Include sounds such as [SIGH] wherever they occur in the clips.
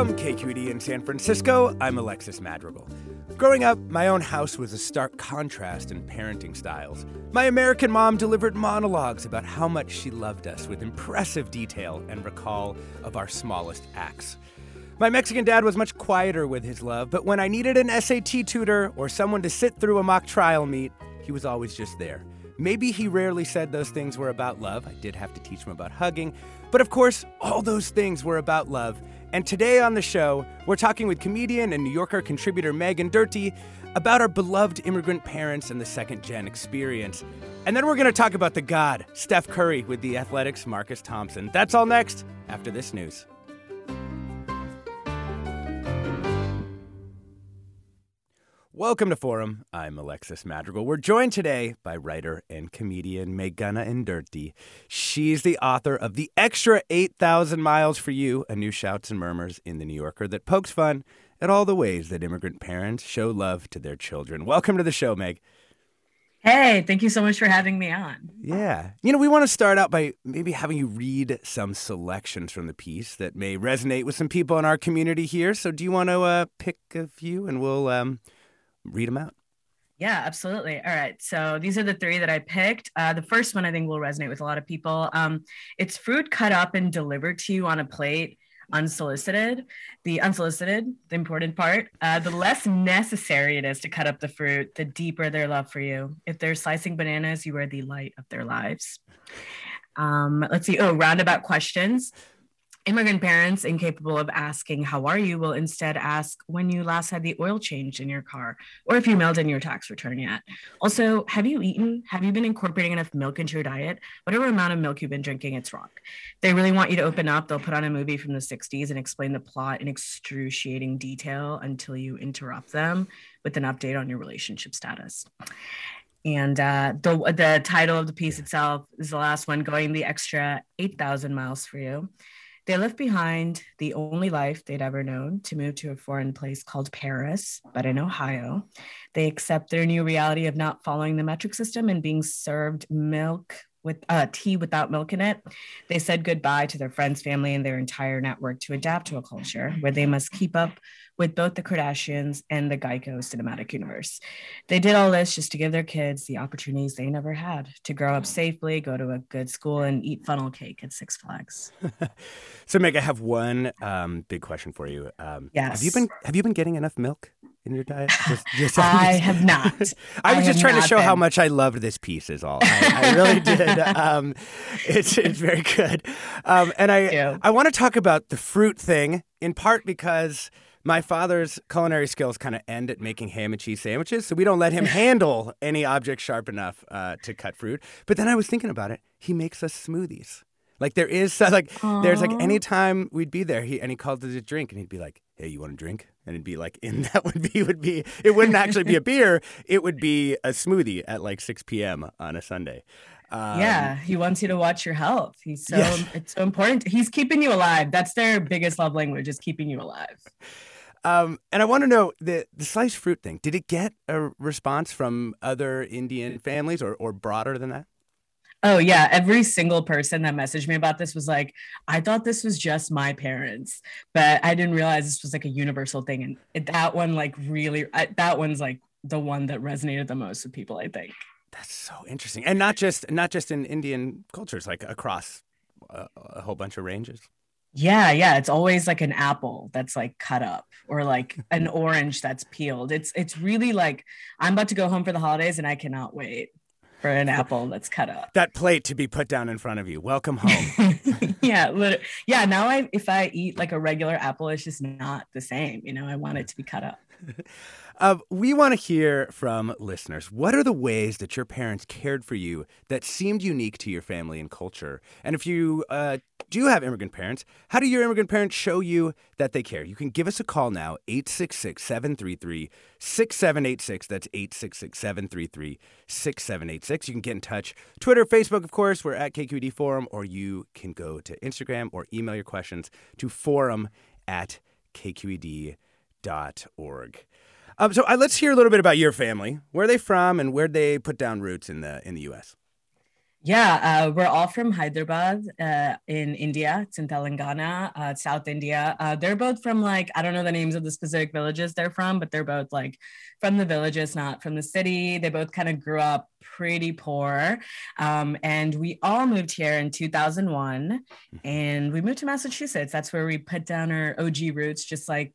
From KQED in San Francisco, I'm Alexis Madrigal. Growing up, my own house was a stark contrast in parenting styles. My American mom delivered monologues about how much she loved us with impressive detail and recall of our smallest acts. My Mexican dad was much quieter with his love, but when I needed an SAT tutor or someone to sit through a mock trial meet, he was always just there. Maybe he rarely said those things were about love. I did have to teach him about hugging. But of course, all those things were about love. And today on the show, we're talking with comedian and New Yorker contributor Meghana Indurti about our beloved immigrant parents and the second gen experience. And then we're going to talk about the God, Steph Curry, with the Athletic's Marcus Thompson. That's all next after this news. Welcome to Forum. I'm Alexis Madrigal. We're joined today by writer and comedian Meghana Indurti. She's the author of The Extra 8,000 Miles for You, a new Shouts and Murmurs in The New Yorker that pokes fun at all the ways that immigrant parents show love to their children. Welcome to the show, Meg. Hey, thank you so much for having me on. Yeah. You know, we want to start out by maybe having you read some selections from the piece that may resonate with some people in our community here. So, do you want to uh, pick a few and we'll um, read them out? Yeah, absolutely. All right. So these are the three that I picked. Uh, the first one I think will resonate with a lot of people. Um, it's fruit cut up and delivered to you on a plate unsolicited. The unsolicited, the important part, uh, the less necessary it is to cut up the fruit, the deeper their love for you. If they're slicing bananas, you are the light of their lives. Um, let's see. Oh, roundabout questions. Immigrant parents incapable of asking, How are you? will instead ask when you last had the oil changed in your car or if you mailed in your tax return yet. Also, have you eaten? Have you been incorporating enough milk into your diet? Whatever amount of milk you've been drinking, it's wrong. They really want you to open up. They'll put on a movie from the 60s and explain the plot in excruciating detail until you interrupt them with an update on your relationship status. And uh, the the title of the piece itself is the last one, going the extra eight thousand miles for you. They left behind the only life they'd ever known to move to a foreign place called Paris, but in Ohio. They accept their new reality of not following the metric system and being served milk with uh, tea without milk in it. They said goodbye to their friends, family, and their entire network to adapt to a culture where they must keep up with both the Kardashians and the Geico cinematic universe. They did all this just to give their kids the opportunities they never had to grow up safely, go to a good school, and eat funnel cake at Six Flags. [LAUGHS] so, Meg, I have one um, big question for you. Um, yes. Have you been Have you been getting enough milk? In your diet? Just, just, [LAUGHS] I have not. [LAUGHS] I was I just trying to show been. how much I loved this piece. Is all. I, I really [LAUGHS] did. Um, it's it's very good, um, and I I want to talk about the fruit thing in part because my father's culinary skills kind of end at making ham and cheese sandwiches, so we don't let him handle any object sharp enough uh, to cut fruit. But then I was thinking about it. He makes us smoothies. Like there is like Aww. there's like anytime we'd be there, he and he called it a drink, and he'd be like, hey, you want a drink? And it'd be like, [LAUGHS] and that would be would be it wouldn't actually be a [LAUGHS] beer. It would be a smoothie at like 6 p.m. on a Sunday. Um, yeah, he wants you to watch your health. He's so yeah. [LAUGHS] it's so important. He's keeping you alive. That's their biggest love language is keeping you alive. Um, and I want to know the the sliced fruit thing. Did it get a response from other Indian families or or broader than that? Oh yeah, every single person that messaged me about this was like, I thought this was just my parents, but I didn't realize this was like a universal thing. And it, that one, like, really, I, that one's like the one that resonated the most with people. I think. That's so interesting, and not just not just in Indian cultures, like across a, a whole bunch of ranges. Yeah, yeah, it's always like an apple that's like cut up or like an [LAUGHS] orange that's peeled. It's it's really like I'm about to go home for the holidays and I cannot wait for an apple that's cut up. That plate to be put down in front of you. Welcome home. [LAUGHS] yeah, literally. yeah. Now I, if I eat like a regular apple, it's just not the same. You know, I want it to be cut up. [LAUGHS] Uh, we want to hear from listeners. What are the ways that your parents cared for you that seemed unique to your family and culture? And if you uh, do have immigrant parents, how do your immigrant parents show you that they care? You can give us a call now, 866 733 6786. That's 866 733 6786. You can get in touch. Twitter, Facebook, of course, we're at KQED Forum, or you can go to Instagram or email your questions to forum at kqed.org. Um, so uh, let's hear a little bit about your family. Where are they from, and where did they put down roots in the in the U.S. Yeah, uh, we're all from Hyderabad uh, in India. It's in Telangana, uh, South India. Uh, they're both from like, I don't know the names of the specific villages they're from, but they're both like from the villages, not from the city. They both kind of grew up pretty poor. Um, and we all moved here in 2001 mm-hmm. and we moved to Massachusetts. That's where we put down our OG roots, just like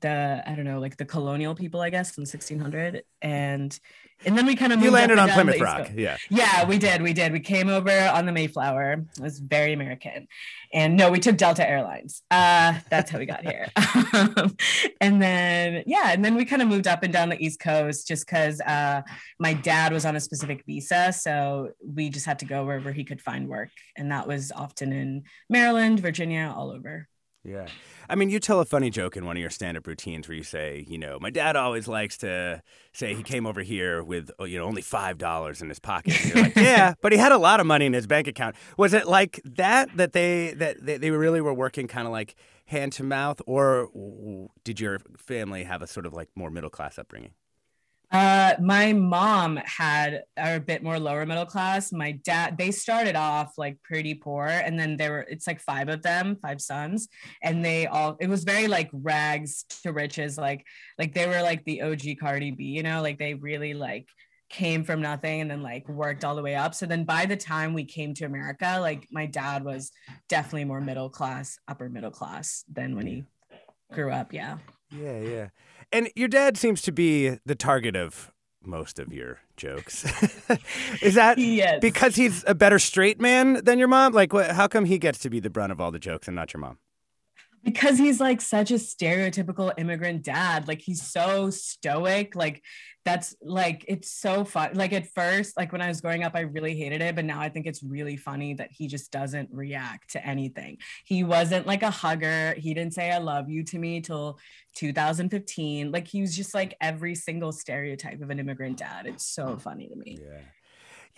the I don't know, like the colonial people, I guess, in 1600, and and then we kind of you landed on Plymouth Rock, yeah, yeah, we did, we did. We came over on the Mayflower. It was very American, and no, we took Delta Airlines. Uh, that's how we got here. [LAUGHS] [LAUGHS] and then yeah, and then we kind of moved up and down the East Coast just because uh, my dad was on a specific visa, so we just had to go wherever he could find work, and that was often in Maryland, Virginia, all over. Yeah. I mean, you tell a funny joke in one of your stand up routines where you say, you know, my dad always likes to say he came over here with, oh, you know, only $5 in his pocket. And you're like, [LAUGHS] yeah, but he had a lot of money in his bank account. Was it like that, that they, that they really were working kind of like hand to mouth, or did your family have a sort of like more middle class upbringing? Uh, my mom had a bit more lower middle class. My dad, they started off like pretty poor, and then there were it's like five of them, five sons, and they all it was very like rags to riches, like like they were like the OG Cardi B, you know, like they really like came from nothing and then like worked all the way up. So then by the time we came to America, like my dad was definitely more middle class, upper middle class than when he grew up. Yeah. Yeah, yeah. And your dad seems to be the target of most of your jokes. [LAUGHS] Is that yes. because he's a better straight man than your mom? Like, what, how come he gets to be the brunt of all the jokes and not your mom? Because he's like such a stereotypical immigrant dad. Like, he's so stoic. Like, that's like it's so fun like at first like when i was growing up i really hated it but now i think it's really funny that he just doesn't react to anything. He wasn't like a hugger. He didn't say i love you to me till 2015 like he was just like every single stereotype of an immigrant dad. It's so hmm. funny to me. Yeah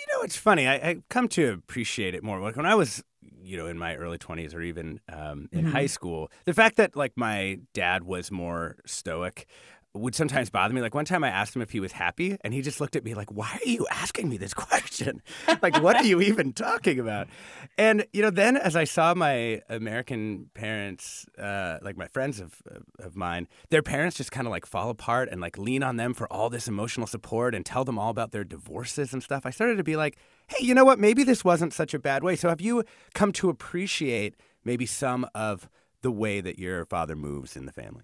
you know it's funny i, I come to appreciate it more like when i was you know in my early 20s or even um, in mm-hmm. high school the fact that like my dad was more stoic would sometimes bother me. Like one time I asked him if he was happy, and he just looked at me like, Why are you asking me this [LAUGHS] question? like, what are you even talking about? And, you know, then as I saw my American parents, uh, like my friends of, of mine, their parents just kind of like fall apart and like lean on them for all this emotional support and tell them all about their divorces and stuff. I started to be like, Hey, you know what? Maybe this wasn't such a bad way. So have you come to appreciate maybe some of the way that your father moves in the family?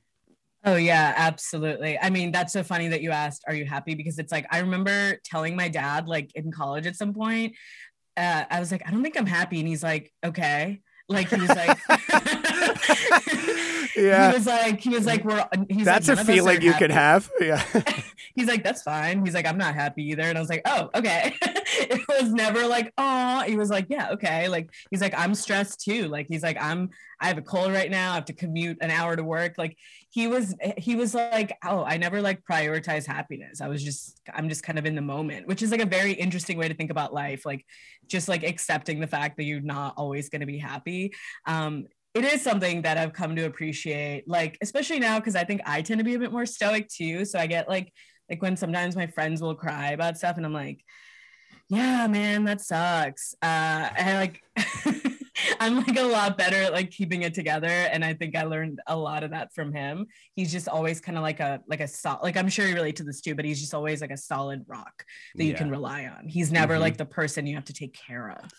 Oh yeah, absolutely. I mean, that's so funny that you asked, "Are you happy?" Because it's like I remember telling my dad, like in college at some point, uh, I was like, "I don't think I'm happy," and he's like, "Okay." Like he was like, [LAUGHS] yeah. He was like, he was like, we're. He's that's like, a feeling you can have. [LAUGHS] Yeah. [LAUGHS] he's like, that's fine. He's like, I'm not happy either, and I was like, oh, okay. it was never like, oh. He was like, yeah, okay. Like he's like, I'm stressed too. Like he's like, I'm. I have a cold right now. I have to commute an hour to work. Like he was he was like oh i never like prioritize happiness. I was just i'm just kind of in the moment which is like a very interesting way to think about life like just like accepting the fact that you're not always going to be happy. Um it is something that i've come to appreciate like especially now because i think i tend to be a bit more stoic too. So i get like like when sometimes my friends will cry about stuff and i'm like yeah man that sucks. Uh and like [LAUGHS] I'm like a lot better at like keeping it together. And I think I learned a lot of that from him. He's just always kind of like a like a solid like I'm sure you relate to this too, but he's just always like a solid rock that you can rely on. He's never mm-hmm. like the person you have to take care of.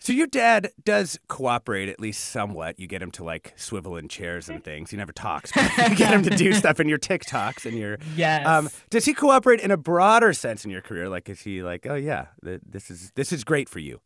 So your dad does cooperate at least somewhat. You get him to like swivel in chairs and things. He never talks, but you [LAUGHS] get him to do stuff in your TikToks and your yes. Um, does he cooperate in a broader sense in your career? Like, is he like, oh yeah, this is this is great for you?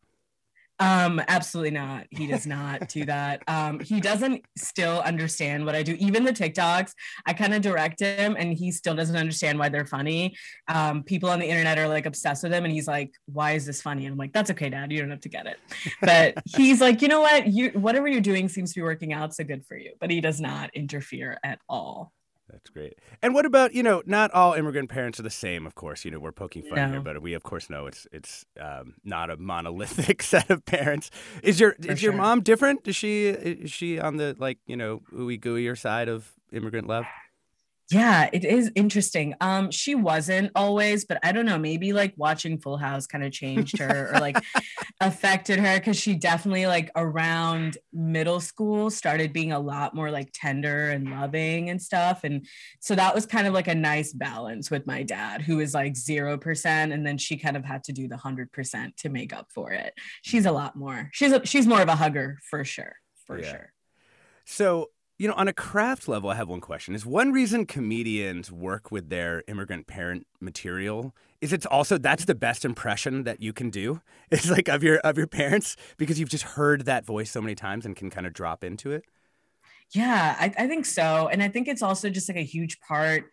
Um, absolutely not. He does not do [LAUGHS] that. Um, he doesn't still understand what I do. Even the TikToks, I kind of direct him and he still doesn't understand why they're funny. Um, people on the internet are like obsessed with him and he's like, why is this funny? And I'm like, that's okay, dad. You don't have to get it. But he's like, you know what? You whatever you're doing seems to be working out. So good for you. But he does not interfere at all. That's great. And what about you know? Not all immigrant parents are the same, of course. You know, we're poking fun no. here, but we of course know it's it's um, not a monolithic [LAUGHS] set of parents. Is your For is sure. your mom different? Is she is she on the like you know ooey gooey side of immigrant love? Yeah, it is interesting. Um, she wasn't always, but I don't know, maybe like watching Full House kind of changed her or like [LAUGHS] affected her because she definitely like around middle school started being a lot more like tender and loving and stuff. And so that was kind of like a nice balance with my dad, who is like zero percent, and then she kind of had to do the hundred percent to make up for it. She's a lot more. She's a, she's more of a hugger for sure, for yeah. sure. So you know, on a craft level, I have one question. Is one reason comedians work with their immigrant parent material is it's also that's the best impression that you can do. [LAUGHS] It's like of your of your parents because you've just heard that voice so many times and can kind of drop into it. Yeah, I, I think so. And I think it's also just like a huge part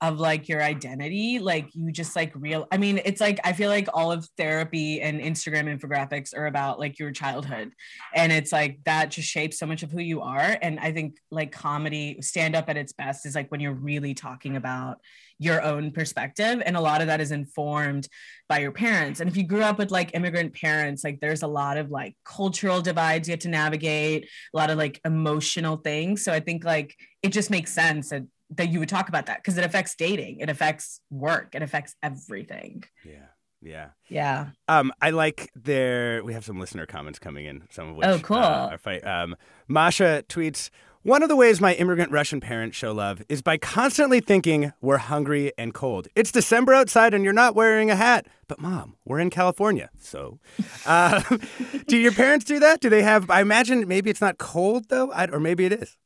of like your identity like you just like real i mean it's like i feel like all of therapy and instagram infographics are about like your childhood. And it's like that just shapes so much of who you are. And i think like comedy stand up at its best is like when you're really talking about your own perspective. And a lot of that is informed by your parents. And if you grew up with like immigrant parents like there's a lot of like cultural divides you have to navigate a lot of like emotional things. So i think like it just makes sense that that you would talk about that because it affects dating, it affects work, it affects everything. Yeah. Yeah. Yeah. Um, I like there. We have some listener comments coming in. Some of which. Oh, cool. Uh, are fight. Um, Masha tweets. One of the ways my immigrant Russian parents show love is by constantly thinking we're hungry and cold. It's December outside and you're not wearing a hat. But mom, we're in California. So, [LAUGHS] uh, [LAUGHS] do your parents do that? Do they have, I imagine maybe it's not cold though, I, or maybe it is.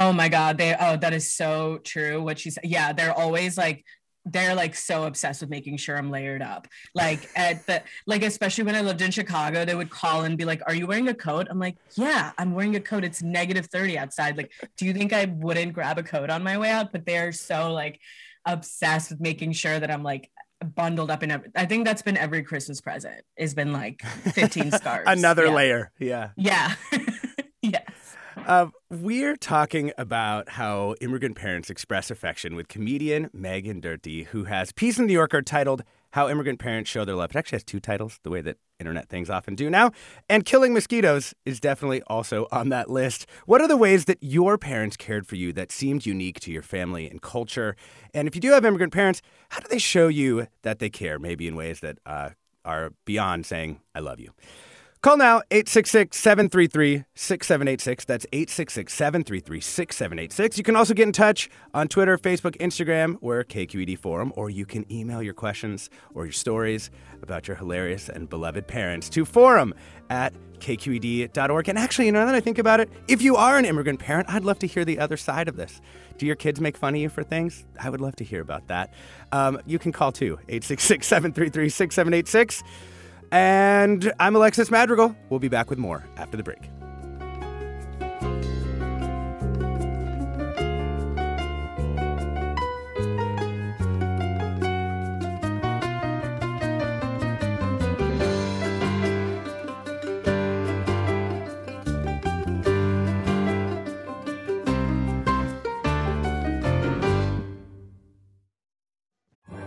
Oh my God. They, oh, that is so true. What she said. Yeah. They're always like, they're like so obsessed with making sure I'm layered up. Like [LAUGHS] at the like, especially when I lived in Chicago, they would call and be like, Are you wearing a coat? I'm like, Yeah, I'm wearing a coat. It's negative 30 outside. Like, do you think I wouldn't grab a coat on my way out? But they're so like obsessed with making sure that I'm like bundled up in every, I think that's been every Christmas present has been like 15 [LAUGHS] scarves. Another yeah. layer. Yeah. Yeah. [LAUGHS] yes. Uh, we're talking about how immigrant parents express affection with comedian Meghana Indurti, who has a piece in the New Yorker titled How Immigrant Parents Show Their Love. It actually has two titles, the way that internet things often do now. And Killing Mosquitoes is definitely also on that list. What are the ways that your parents cared for you that seemed unique to your family and culture? And if you do have immigrant parents, how do they show you that they care, maybe in ways that uh, are beyond saying, I love you? Call now 866 733 6786. That's 866 733 6786. You can also get in touch on Twitter, Facebook, Instagram, or KQED Forum, or you can email your questions or your stories about your hilarious and beloved parents to forum at kqed.org. And actually, you know, that I think about it, if you are an immigrant parent, I'd love to hear the other side of this. Do your kids make fun of you for things? I would love to hear about that. Um, you can call too, 866 733 6786. And I'm Alexis Madrigal. We'll be back with more after the break.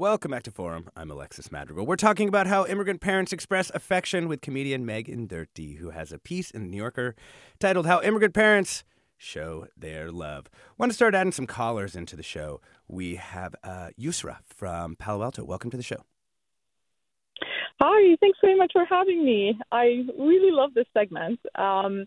Welcome back to Forum. I'm Alexis Madrigal. We're talking about how immigrant parents express affection with comedian Meghana Indurti, who has a piece in the New Yorker titled How Immigrant Parents Show Their Love. Want to start adding some callers into the show. We have uh, Yusra from Palo Alto. Welcome to the show. Hi, thanks very much for having me. I really love this segment. Um,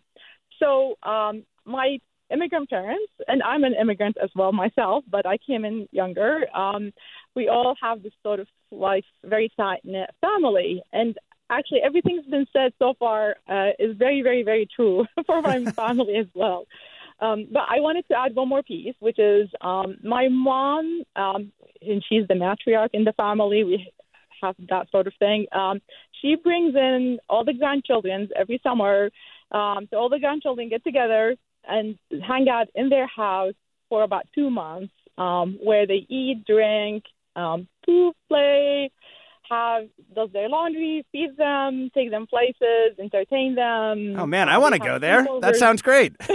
so, um, my immigrant parents, and I'm an immigrant as well myself, but I came in younger. Um, we all have this sort of like very tight knit family, and actually everything's been said so far uh, is very, very, very true [LAUGHS] for my [LAUGHS] family as well. Um, but I wanted to add one more piece, which is um, my mom, um, and she's the matriarch in the family. We have that sort of thing. Um, she brings in all the grandchildren every summer. Um, so all the grandchildren get together and hang out in their house for about two months, um, where they eat, drink, um, poop, play, have does their laundry, feeds them, take them places, entertain them. Oh man, I want to go there. That sounds great. [LAUGHS] [LAUGHS]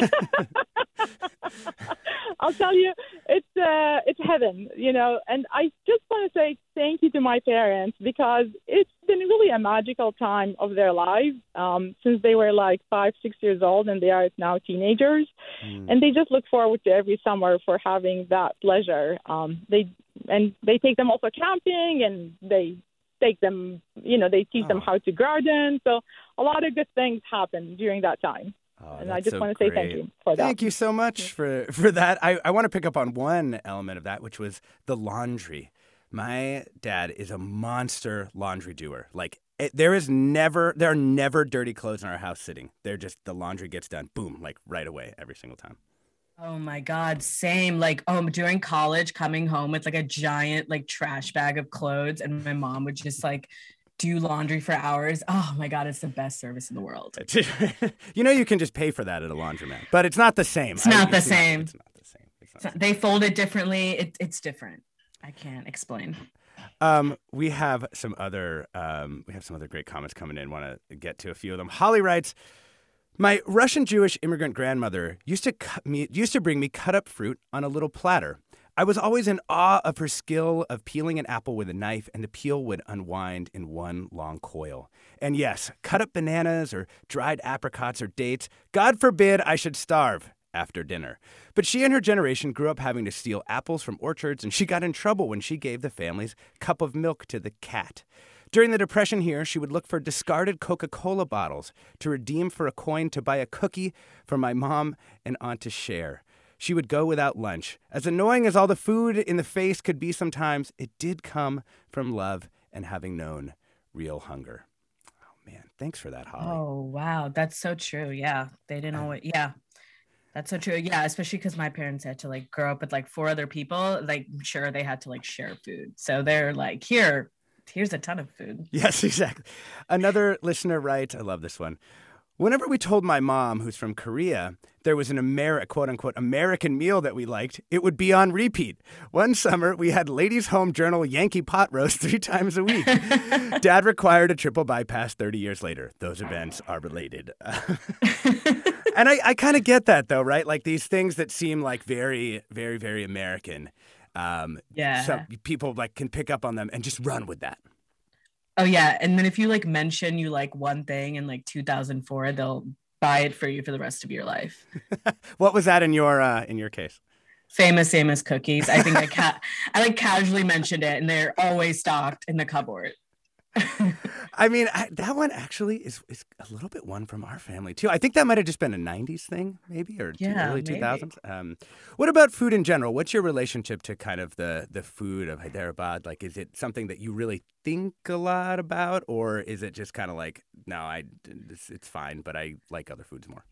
I'll tell you, it's uh, it's heaven, you know. And I just want to say thank you to my parents because it's been really a magical time of their lives um, since they were like five, six years old, and they are now teenagers, mm. and they just look forward to every summer for having that pleasure. Um, they and they take them also camping, and they take them, you know, they teach oh. them how to garden. So a lot of good things happen during that time. Oh, and I just so want to say thank you for that. Thank you so much for, for that. I, I want to pick up on one element of that, which was the laundry. My dad is a monster laundry doer. Like it, there is never there are never dirty clothes in our house sitting. They're just the laundry gets done, boom, like right away every single time. Oh my god, same. Like oh, during college, coming home with like a giant like trash bag of clothes, and my mom would just like do laundry for hours. Oh my God, it's the best service in the world. [LAUGHS] you know, you can just pay for that at a laundromat, but it's not the same. It's not, the, same. it's not the same. It's not they fold it differently. It, it's different. I can't explain. Um, we have some other um, we have some other great comments coming in. Want to get to a few of them. Holly writes, "My Russian Jewish immigrant grandmother used to me, used to bring me cut up fruit on a little platter. I was always in awe of her skill of peeling an apple with a knife, and the peel would unwind in one long coil. And yes, cut up bananas or dried apricots or dates. God forbid I should starve after dinner. But she and her generation grew up having to steal apples from orchards, and she got in trouble when she gave the family's cup of milk to the cat. During the Depression here, she would look for discarded Coca Cola bottles to redeem for a coin to buy a cookie for my mom and aunt to share she would go without lunch. As annoying as all the food in the face could be sometimes, it did come from love and having known real hunger. Oh man, thanks for that, Holly. Oh wow, that's so true. Yeah, they didn't it. Yeah, that's so true. Yeah, especially because my parents had to like grow up with like four other people. Like, sure, they had to like share food. So they're like, here, here's a ton of food. [LAUGHS] Yes, exactly. Another listener writes, I love this one. Whenever we told my mom, who's from Korea, there was an Ameri- quote unquote American meal that we liked, it would be on repeat. One summer, we had Ladies' Home Journal Yankee pot roast [LAUGHS] three times a week. [LAUGHS] Dad required a triple bypass 30 years later. Those events are related. And I, I kind of get that, though, right? Like these things that seem like very, very, very American. Um, yeah. So people like can pick up on them and just run with that. Oh yeah, and then if you like mention you like one thing in like 2004, they'll buy it for you for the rest of your life. [LAUGHS] what was that in your uh, in your case? Famous Amos cookies. I think I ca- [LAUGHS] I like casually mentioned it, and they're always stocked in the cupboard. [LAUGHS] I mean, I, that one actually is, is a little bit one from our family too. I think that might have just been a '90s thing, maybe, or Yeah, early maybe. 2000s. Um, what about food in general? What's your relationship to kind of the the food of Hyderabad? Like, is it something that you really think a lot about, or is it just kind of like, no, I it's, it's fine, but I like other foods more?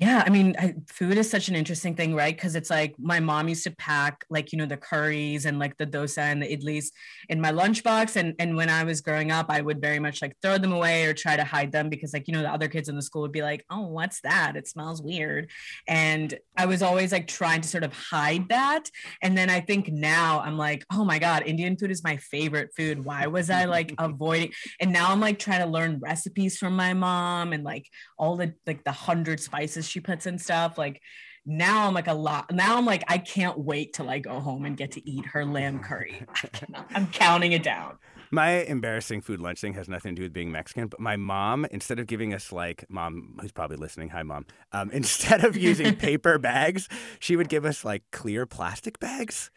Yeah, I mean, I, food is such an interesting thing, right? Because it's like my mom used to pack like you know the curries and like the dosa and the idlis in my lunchbox, and and when I was growing up, I would very much like throw them away or try to hide them because like you know the other kids in the school would be like, oh, what's that? It smells weird, and I was always like trying to sort of hide that. And then I think now I'm like, oh my god, Indian food is my favorite food. Why was I like [LAUGHS] avoiding? And now I'm like trying to learn recipes from my mom and like all the like the hundred spices she puts in stuff like now i'm like a lot now i'm like i can't wait till i go home and get to eat her lamb curry. [LAUGHS] I cannot- i'm counting it down. My embarrassing food lunch thing has nothing to do with being Mexican, but my mom, instead of giving us like, mom, who's probably listening, hi mom, um, [LAUGHS] instead of using [LAUGHS] paper bags, she would give us like clear plastic bags.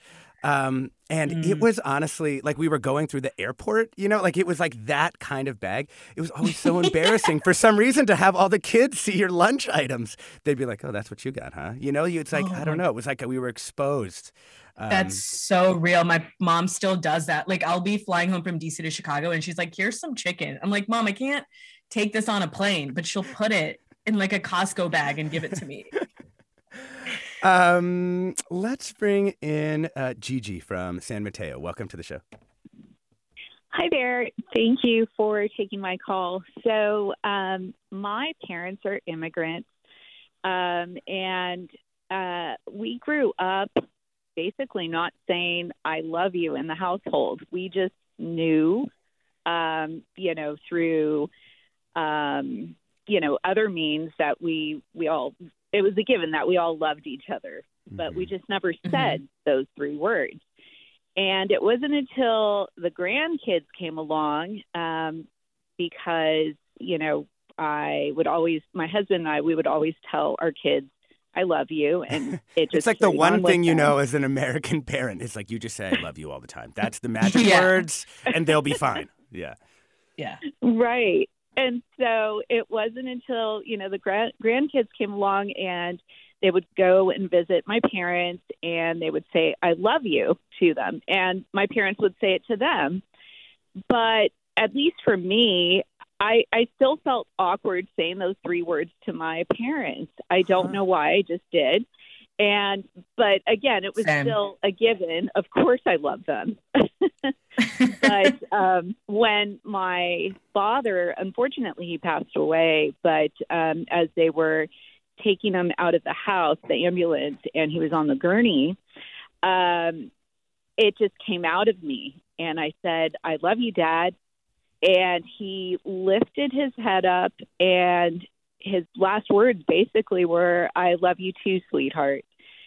Um, and it was honestly like we were going through the airport, you know, like it was like that kind of bag. It was always so [LAUGHS] embarrassing for some reason to have all the kids see your lunch items. They'd be like, oh, that's what you got, huh? You know, you- it's like, Oh I don't know. It was like we were exposed. Um, that's so real my mom still does that like i'll be flying home from dc to chicago and she's like here's some chicken i'm like mom i can't take this on a plane but she'll put it in like a costco bag and give it to me [LAUGHS] Um, let's bring in uh, Gigi from San Mateo. Welcome to the show. Hi there. Thank you for taking my call. So, um, my parents are immigrants, um, and uh, we grew up basically not saying "I love you" in the household. We just knew, um, you know, through, um, you know, other means that we we all it was a given that we all loved each other, but we just never said those three words. And it wasn't until the grandkids came along, um, because, you know, I would always, my husband and I, we would always tell our kids, I love you. And [LAUGHS] it just It's like the one on thing you them. know as an American parent. It's like you just say "I love you" all the time. That's the magic [LAUGHS] Yeah. words, and they'll be fine. Yeah. yeah Right. And so it wasn't until, you know, the grand- grandkids came along and they would go and visit my parents and they would say, I love you to them. And my parents would say it to them. But at least for me, I, I still felt awkward saying those three words to my parents. I don't know why, I just did. And, but again, it was Same. still a given. Of course, I love them. [LAUGHS] but um, when my father, unfortunately, he passed away, but um, as they were taking him out of the house, the ambulance, and he was on the gurney, um, it just came out of me. And I said, I love you, Dad. And he lifted his head up, and his last words basically were, I love you too, sweetheart.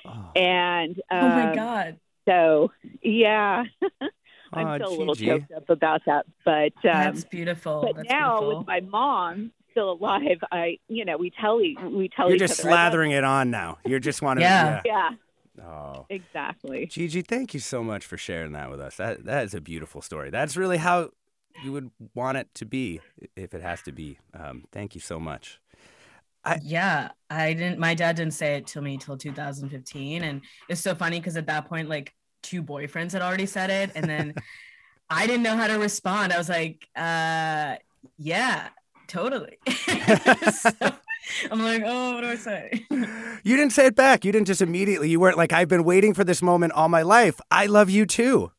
Oh, And oh my um, god so, yeah. [LAUGHS] I'm Aw, still a little Gigi. choked up about that, but um, that's beautiful but that's now beautiful. with my mom still alive, I you know we tell we tell You're each just other. Slathering it on now. You're just wanting to. Yeah. Yeah, Oh. exactly. Gigi, thank you so much for sharing that with us. That that is a beautiful story. That's really how you would want it to be, if it has to be. Um, thank you so much. Yeah i didn't my dad didn't say it to me till 2015 and it's so funny because at that point like two boyfriends had already said it and then [LAUGHS] i didn't know how to respond i was like uh yeah totally [LAUGHS] So, i'm like oh what do i say [LAUGHS] You didn't say it back. You didn't just immediately. You weren't like, I've been waiting for this moment all my life. I love you too.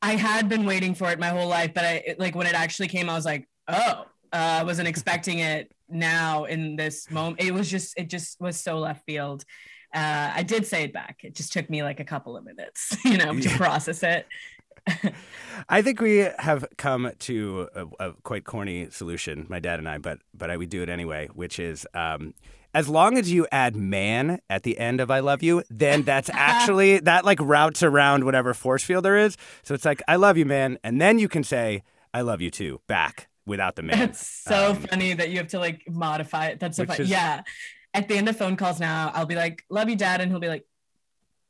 i had been waiting for it my whole life but i like when it actually came i was like oh uh, i wasn't expecting it now in this moment it was just it just was so left field uh, I did say it back. It just took me like a couple of minutes, [LAUGHS] you know, to process it. [LAUGHS] I think we have come to a, a quite corny solution, my dad and I, but but I, we do it anyway, which is um, as long as you add "man" at the end of "I love you," then that's [LAUGHS] actually that like routes around whatever force field there is. So it's like "I love you, man," and then you can say "I love you too" back without the [LAUGHS] man. That's so Um, funny that you have to like modify it. That's so funny. is- Yeah. At the end of phone calls now, I'll be like, love you, dad. And he'll be like,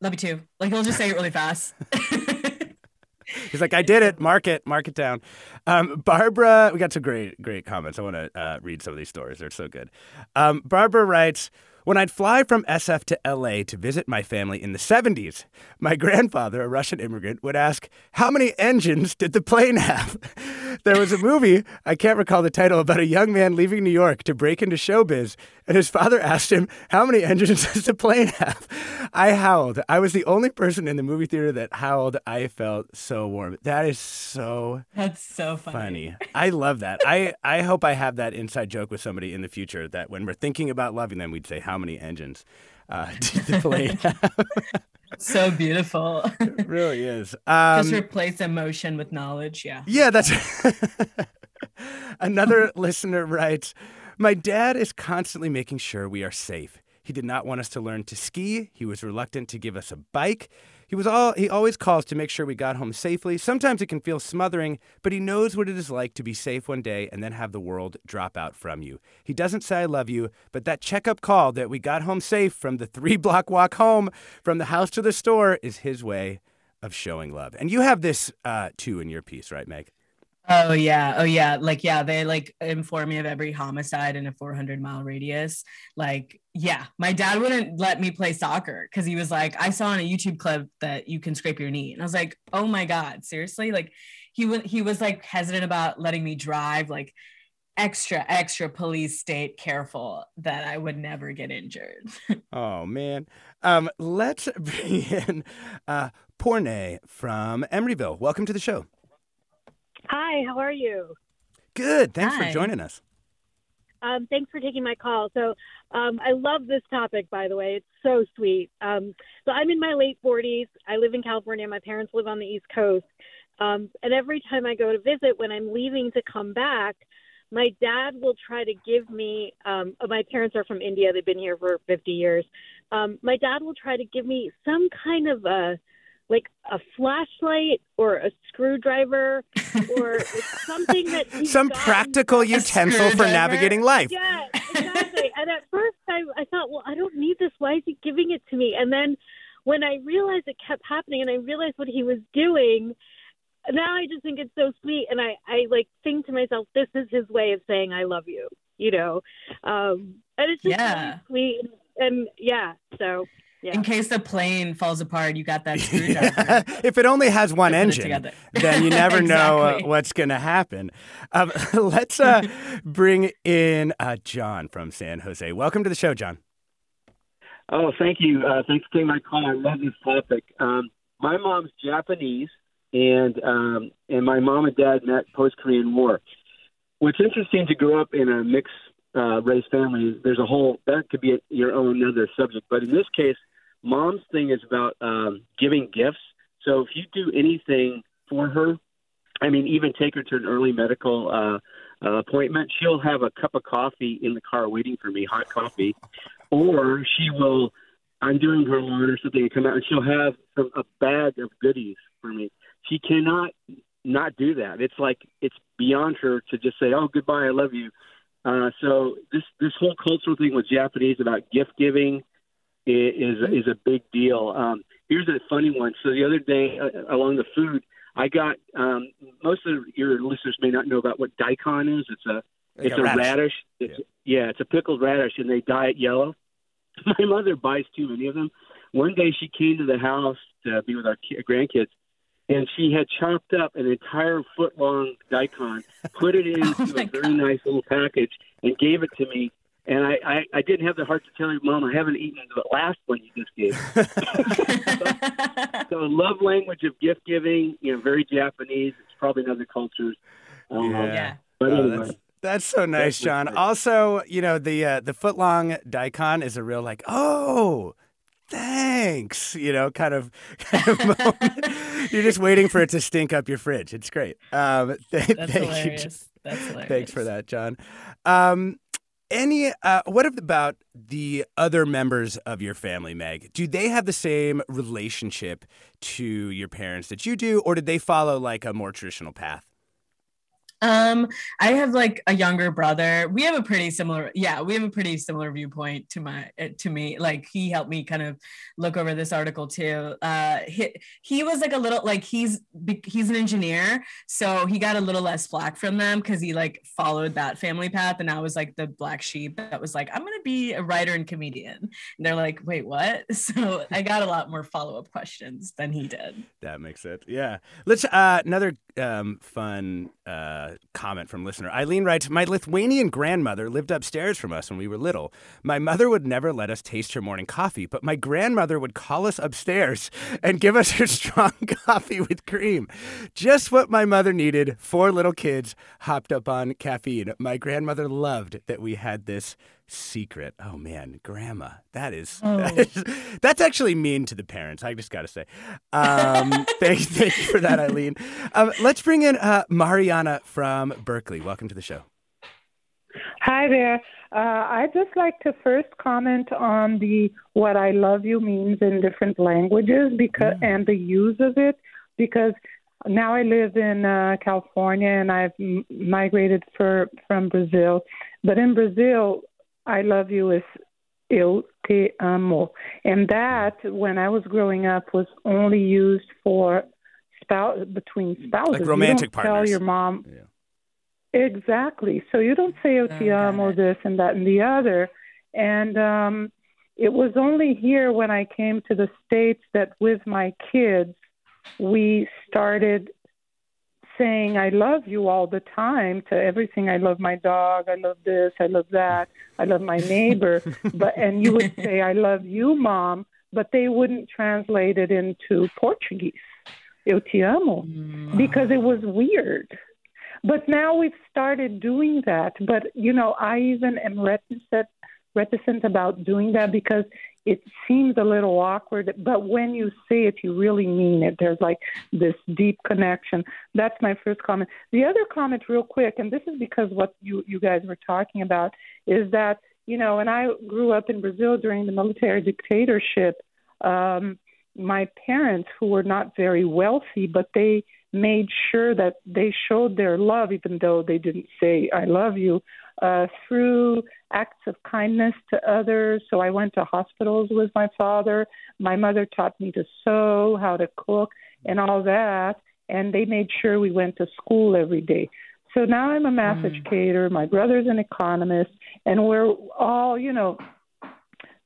love you too. Like he'll just say it really fast. [LAUGHS] [LAUGHS] He's like, I did it. Mark it. Mark it down. Um, Barbara, we got some great, great comments. I want to uh, read some of these stories. They're so good. Um, Barbara writes, when I'd fly from SF to LA to visit my family in the 70s, my grandfather, a Russian immigrant, would ask, How many engines did the plane have? [LAUGHS] there was a movie, I can't recall the title, about a young man leaving New York to break into showbiz, and his father [LAUGHS] asked him, How many engines [LAUGHS] does the plane have? I howled. I was the only person in the movie theater that howled. I felt so warm. That is so That's so funny. funny. I love that. I, I hope I have that inside joke with somebody in the future that when we're thinking about loving them, we'd say, How many engines uh, [LAUGHS] did the plane [LAUGHS] have? So beautiful. it really is. Just Um, replace emotion with knowledge. Yeah. yeah, that's [LAUGHS] another listener writes My dad is constantly making sure we are safe. He did not want us to learn to ski. He was reluctant to give us a bike. He was all he always calls to make sure we got home safely. Sometimes it can feel smothering, but he knows what it is like to be safe one day and then have the world drop out from you. He doesn't say I love you, but that checkup call that we got home safe from the [LAUGHS] 3-block walk home from the house to the store is his way of showing love. And you have this uh, too in your piece, right, Meg? Oh yeah. Oh yeah. Like yeah, they like inform me of every homicide in a 400 mile radius. Like yeah, my dad wouldn't let me play soccer because he was like, I saw on a YouTube clip that you can scrape your knee, and I was like, oh my god, seriously? Like he would he was like hesitant about letting me drive. Like extra extra police state careful that I would never get injured. [LAUGHS] Oh man. Um, let's [LAUGHS] bring in uh, Porne from Emeryville. Welcome to the show. Hi, how are you? Good. Thanks Hi. for joining us. Um, thanks for taking my call. So, um, I love this topic, by the way. It's so sweet. Um, so, I'm in my late 40s. I live in California. My parents live on the East Coast. Um, and every time I go to visit, when I'm leaving to come back, my dad will try to give me. Um, uh, my parents are from India. They've been here for 50 years. Um, my dad will try to give me some kind of a like a flashlight or a screwdriver or [LAUGHS] something that Some practical utensil for navigating life. yeah, exactly. and at first, I, I thought, well, I don't need this. Why is he giving it to me? And then when I realized it kept happening, and I realized what he was doing, now I just think it's so sweet. And I, I like think to myself, this is his way of saying I love you. You know, um, and it's just Yeah. really sweet. And yeah, so yeah. In case the plane falls apart, you got that [LAUGHS] screwdriver. if it only has one engine, then you [LAUGHS] never know uh, what's going to happen. Um, [LAUGHS] let's uh, bring in uh, John from San Jose. Welcome to the show, John. Oh, thank you. Uh, thanks for taking my call. I love this topic. Um, my mom's Japanese, and um, and my mom and dad met post Korean War. What's interesting to grow up in a mixed uh, race family there's a whole that could be your own other subject, but in this case, mom's thing is about um, giving gifts. So if you do anything for her, I mean, even take her to an early medical uh, uh, appointment, she'll have a cup of coffee in the car waiting for me, hot coffee, or she will. I'm doing her lawn or something, and come out, and she'll have some, a bag of goodies for me. She cannot not do that. It's like it's beyond her to just say, "Oh, goodbye, I love you." Uh, so this this whole cultural thing with Japanese about gift giving is is, is a big deal. Um, here's a funny one. So the other day, uh, along the food, I got um, most of your listeners may not know about what daikon is. It's a Like it's a a radish. radish. It's, yeah. it's a pickled radish, and they dye it yellow. [LAUGHS] My mother buys too many of them. One day she came to the house to be with our ki- grandkids, and she had chopped up an entire foot long daikon, put it [LAUGHS] into Oh a very nice little package, and gave it to me. And I, I, I didn't have the heart to tell her, Mom, I haven't eaten the last one you just gave. [LAUGHS] so love language of gift giving, you know, very Japanese. It's probably in other cultures. Um, yeah. But Oh, anyway. that's, that's so nice, That's John. Also, you know the uh, the foot long daikon is a real like oh. Thanks, you know, kind of, [LAUGHS] kind of moment. You're just waiting for it to stink up your fridge. It's great. Um, [LAUGHS] th- That's thank you, hilarious. That's hilarious. Thanks for that, John. Um, any, uh, what about the other members of your family, Meg? Do they have the same relationship to your parents that you do, or did they follow like a more traditional path? Um, I have like a younger brother. We have a pretty similar, yeah, we have a pretty similar viewpoint to my uh, to me. Like he helped me kind of look over this article too. Uh, he he was like a little like he's he's an engineer, so he got a little less flack from them because he like followed that family path, and I was like the black sheep that was like I'm gonna be a writer and comedian, and they're like, wait, what? [LAUGHS] So I got a lot more follow up questions than he did. That makes it. Yeah. Let's uh, another um, fun uh, comment from listener Eileen writes: My Lithuanian grandmother lived upstairs from us when we were little. My mother would never let us taste her morning coffee, but my grandmother would call us upstairs [LAUGHS] and give us her [LAUGHS] strong coffee with cream. Just what my mother needed. Four little kids hopped up on caffeine. My grandmother loved that we had this secret. Oh man, grandma, that is, [LAUGHS] Oh. that is that's actually mean to the parents. I just got to say. Um, [LAUGHS] thank, thank you for that, Eileen. Um, let's bring in uh, Mariana from Berkeley. Welcome to the show. Hi there. Uh, I'd just like to first comment on the what I love you means in different languages because and the use of it because now I live in uh, California and I've m- migrated for from Brazil, but in Brazil, I love you is eu te amo, and that when I was growing up was only used for spouse between spouses. You romantic don't Tell your mom. Exactly. So you don't say Oh, "O te amo," this and that and the other. And um, it was only here when I came to the States that with my kids, we started saying I love you all the time to everything. I love my dog. I love this. I love that. I love my neighbor. [LAUGHS] but and you would say I love you, mom, but they wouldn't translate it into Portuguese. Eu te amo mm. because it was weird. But now we've started doing that. But you know, I even am reticent reticent about doing that because it seems a little awkward. But when you say it, you really mean it. There's like this deep connection. That's my first comment. The other comment, real quick, and this is because what you you guys were talking about is that you know, and I grew up in Brazil during the military dictatorship. Um, my parents, who were not very wealthy, but they made sure that they showed their love, even though they didn't say "I love you," uh, through acts of kindness to others. So I went to hospitals with my father. My mother taught me to sew, how to cook, and all that. And they made sure we went to school every day. So now I'm a math educator. My brother's an economist, and we're all, you know,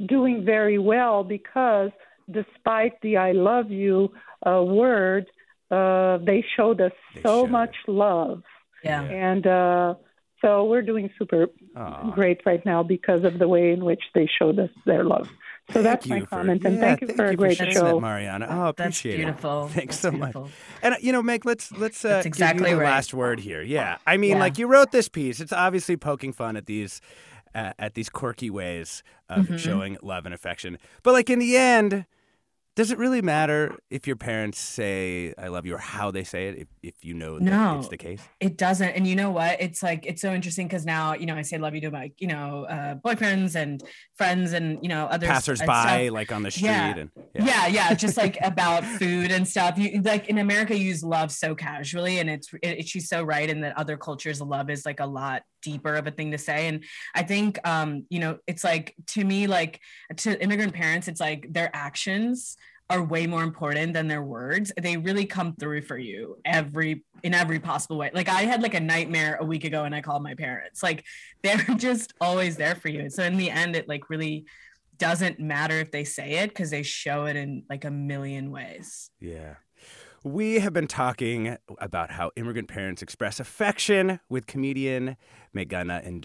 doing very well because despite the I love you uh, word, uh, they showed us so much love. Yeah. And uh, so we're doing super Aw. great right now because of the way in which they showed us their love. So that's my for- comment, and yeah, thank you for a great sharing show. that, Mariana. Oh, That's appreciate beautiful. it. Thanks That's so much. And uh, you know, Meg, let's let's uh, exactly give you the right. last word here. Yeah, I mean, Yeah. like you wrote this piece. It's obviously poking fun at these uh, at these quirky ways of Mhm. showing love and affection. But like in the end, does it really matter if your parents say "I love you" or how they say it? If, if you know that No. it's the case. It doesn't. And you know what? It's like, it's so interesting because now, you know, I say love you to my, you know, uh, boyfriends and friends and, you know, other and Passersby, like on the street, Yeah. and yeah. yeah just like [LAUGHS] about food and stuff you like in america you use love so casually and it's it, she's so right in that other cultures love is like a lot deeper of a thing to say. And i think um you know it's like to me like to immigrant parents it's like their actions are way more important than their words. They really come through for you every in every possible way. Like i had like a nightmare a week ago and i called my parents. Like [LAUGHS] they're just always there for you. So in the end it like really doesn't matter if they say it because they show it in like a million ways. Yeah. We have been talking about how immigrant parents express affection with comedian Meghana and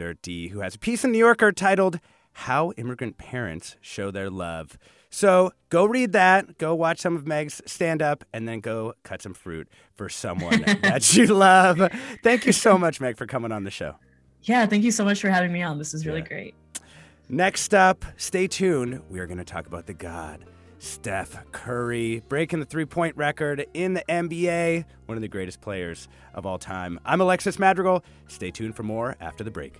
who has a piece in New Yorker titled How Immigrant Parents Show Their Love. So go read that, go watch some of Meg's stand up, and then go cut some fruit for someone [LAUGHS] that you love. Thank you so much, Meg, for coming on the show. Yeah, thank you so much for having me on. This is really Yeah. great. Next up, stay tuned. We are going to talk about the God, Steph Curry, breaking the three point record in the NBA, one of the greatest players of all time. I'm Alexis Madrigal. Stay tuned for more after the break.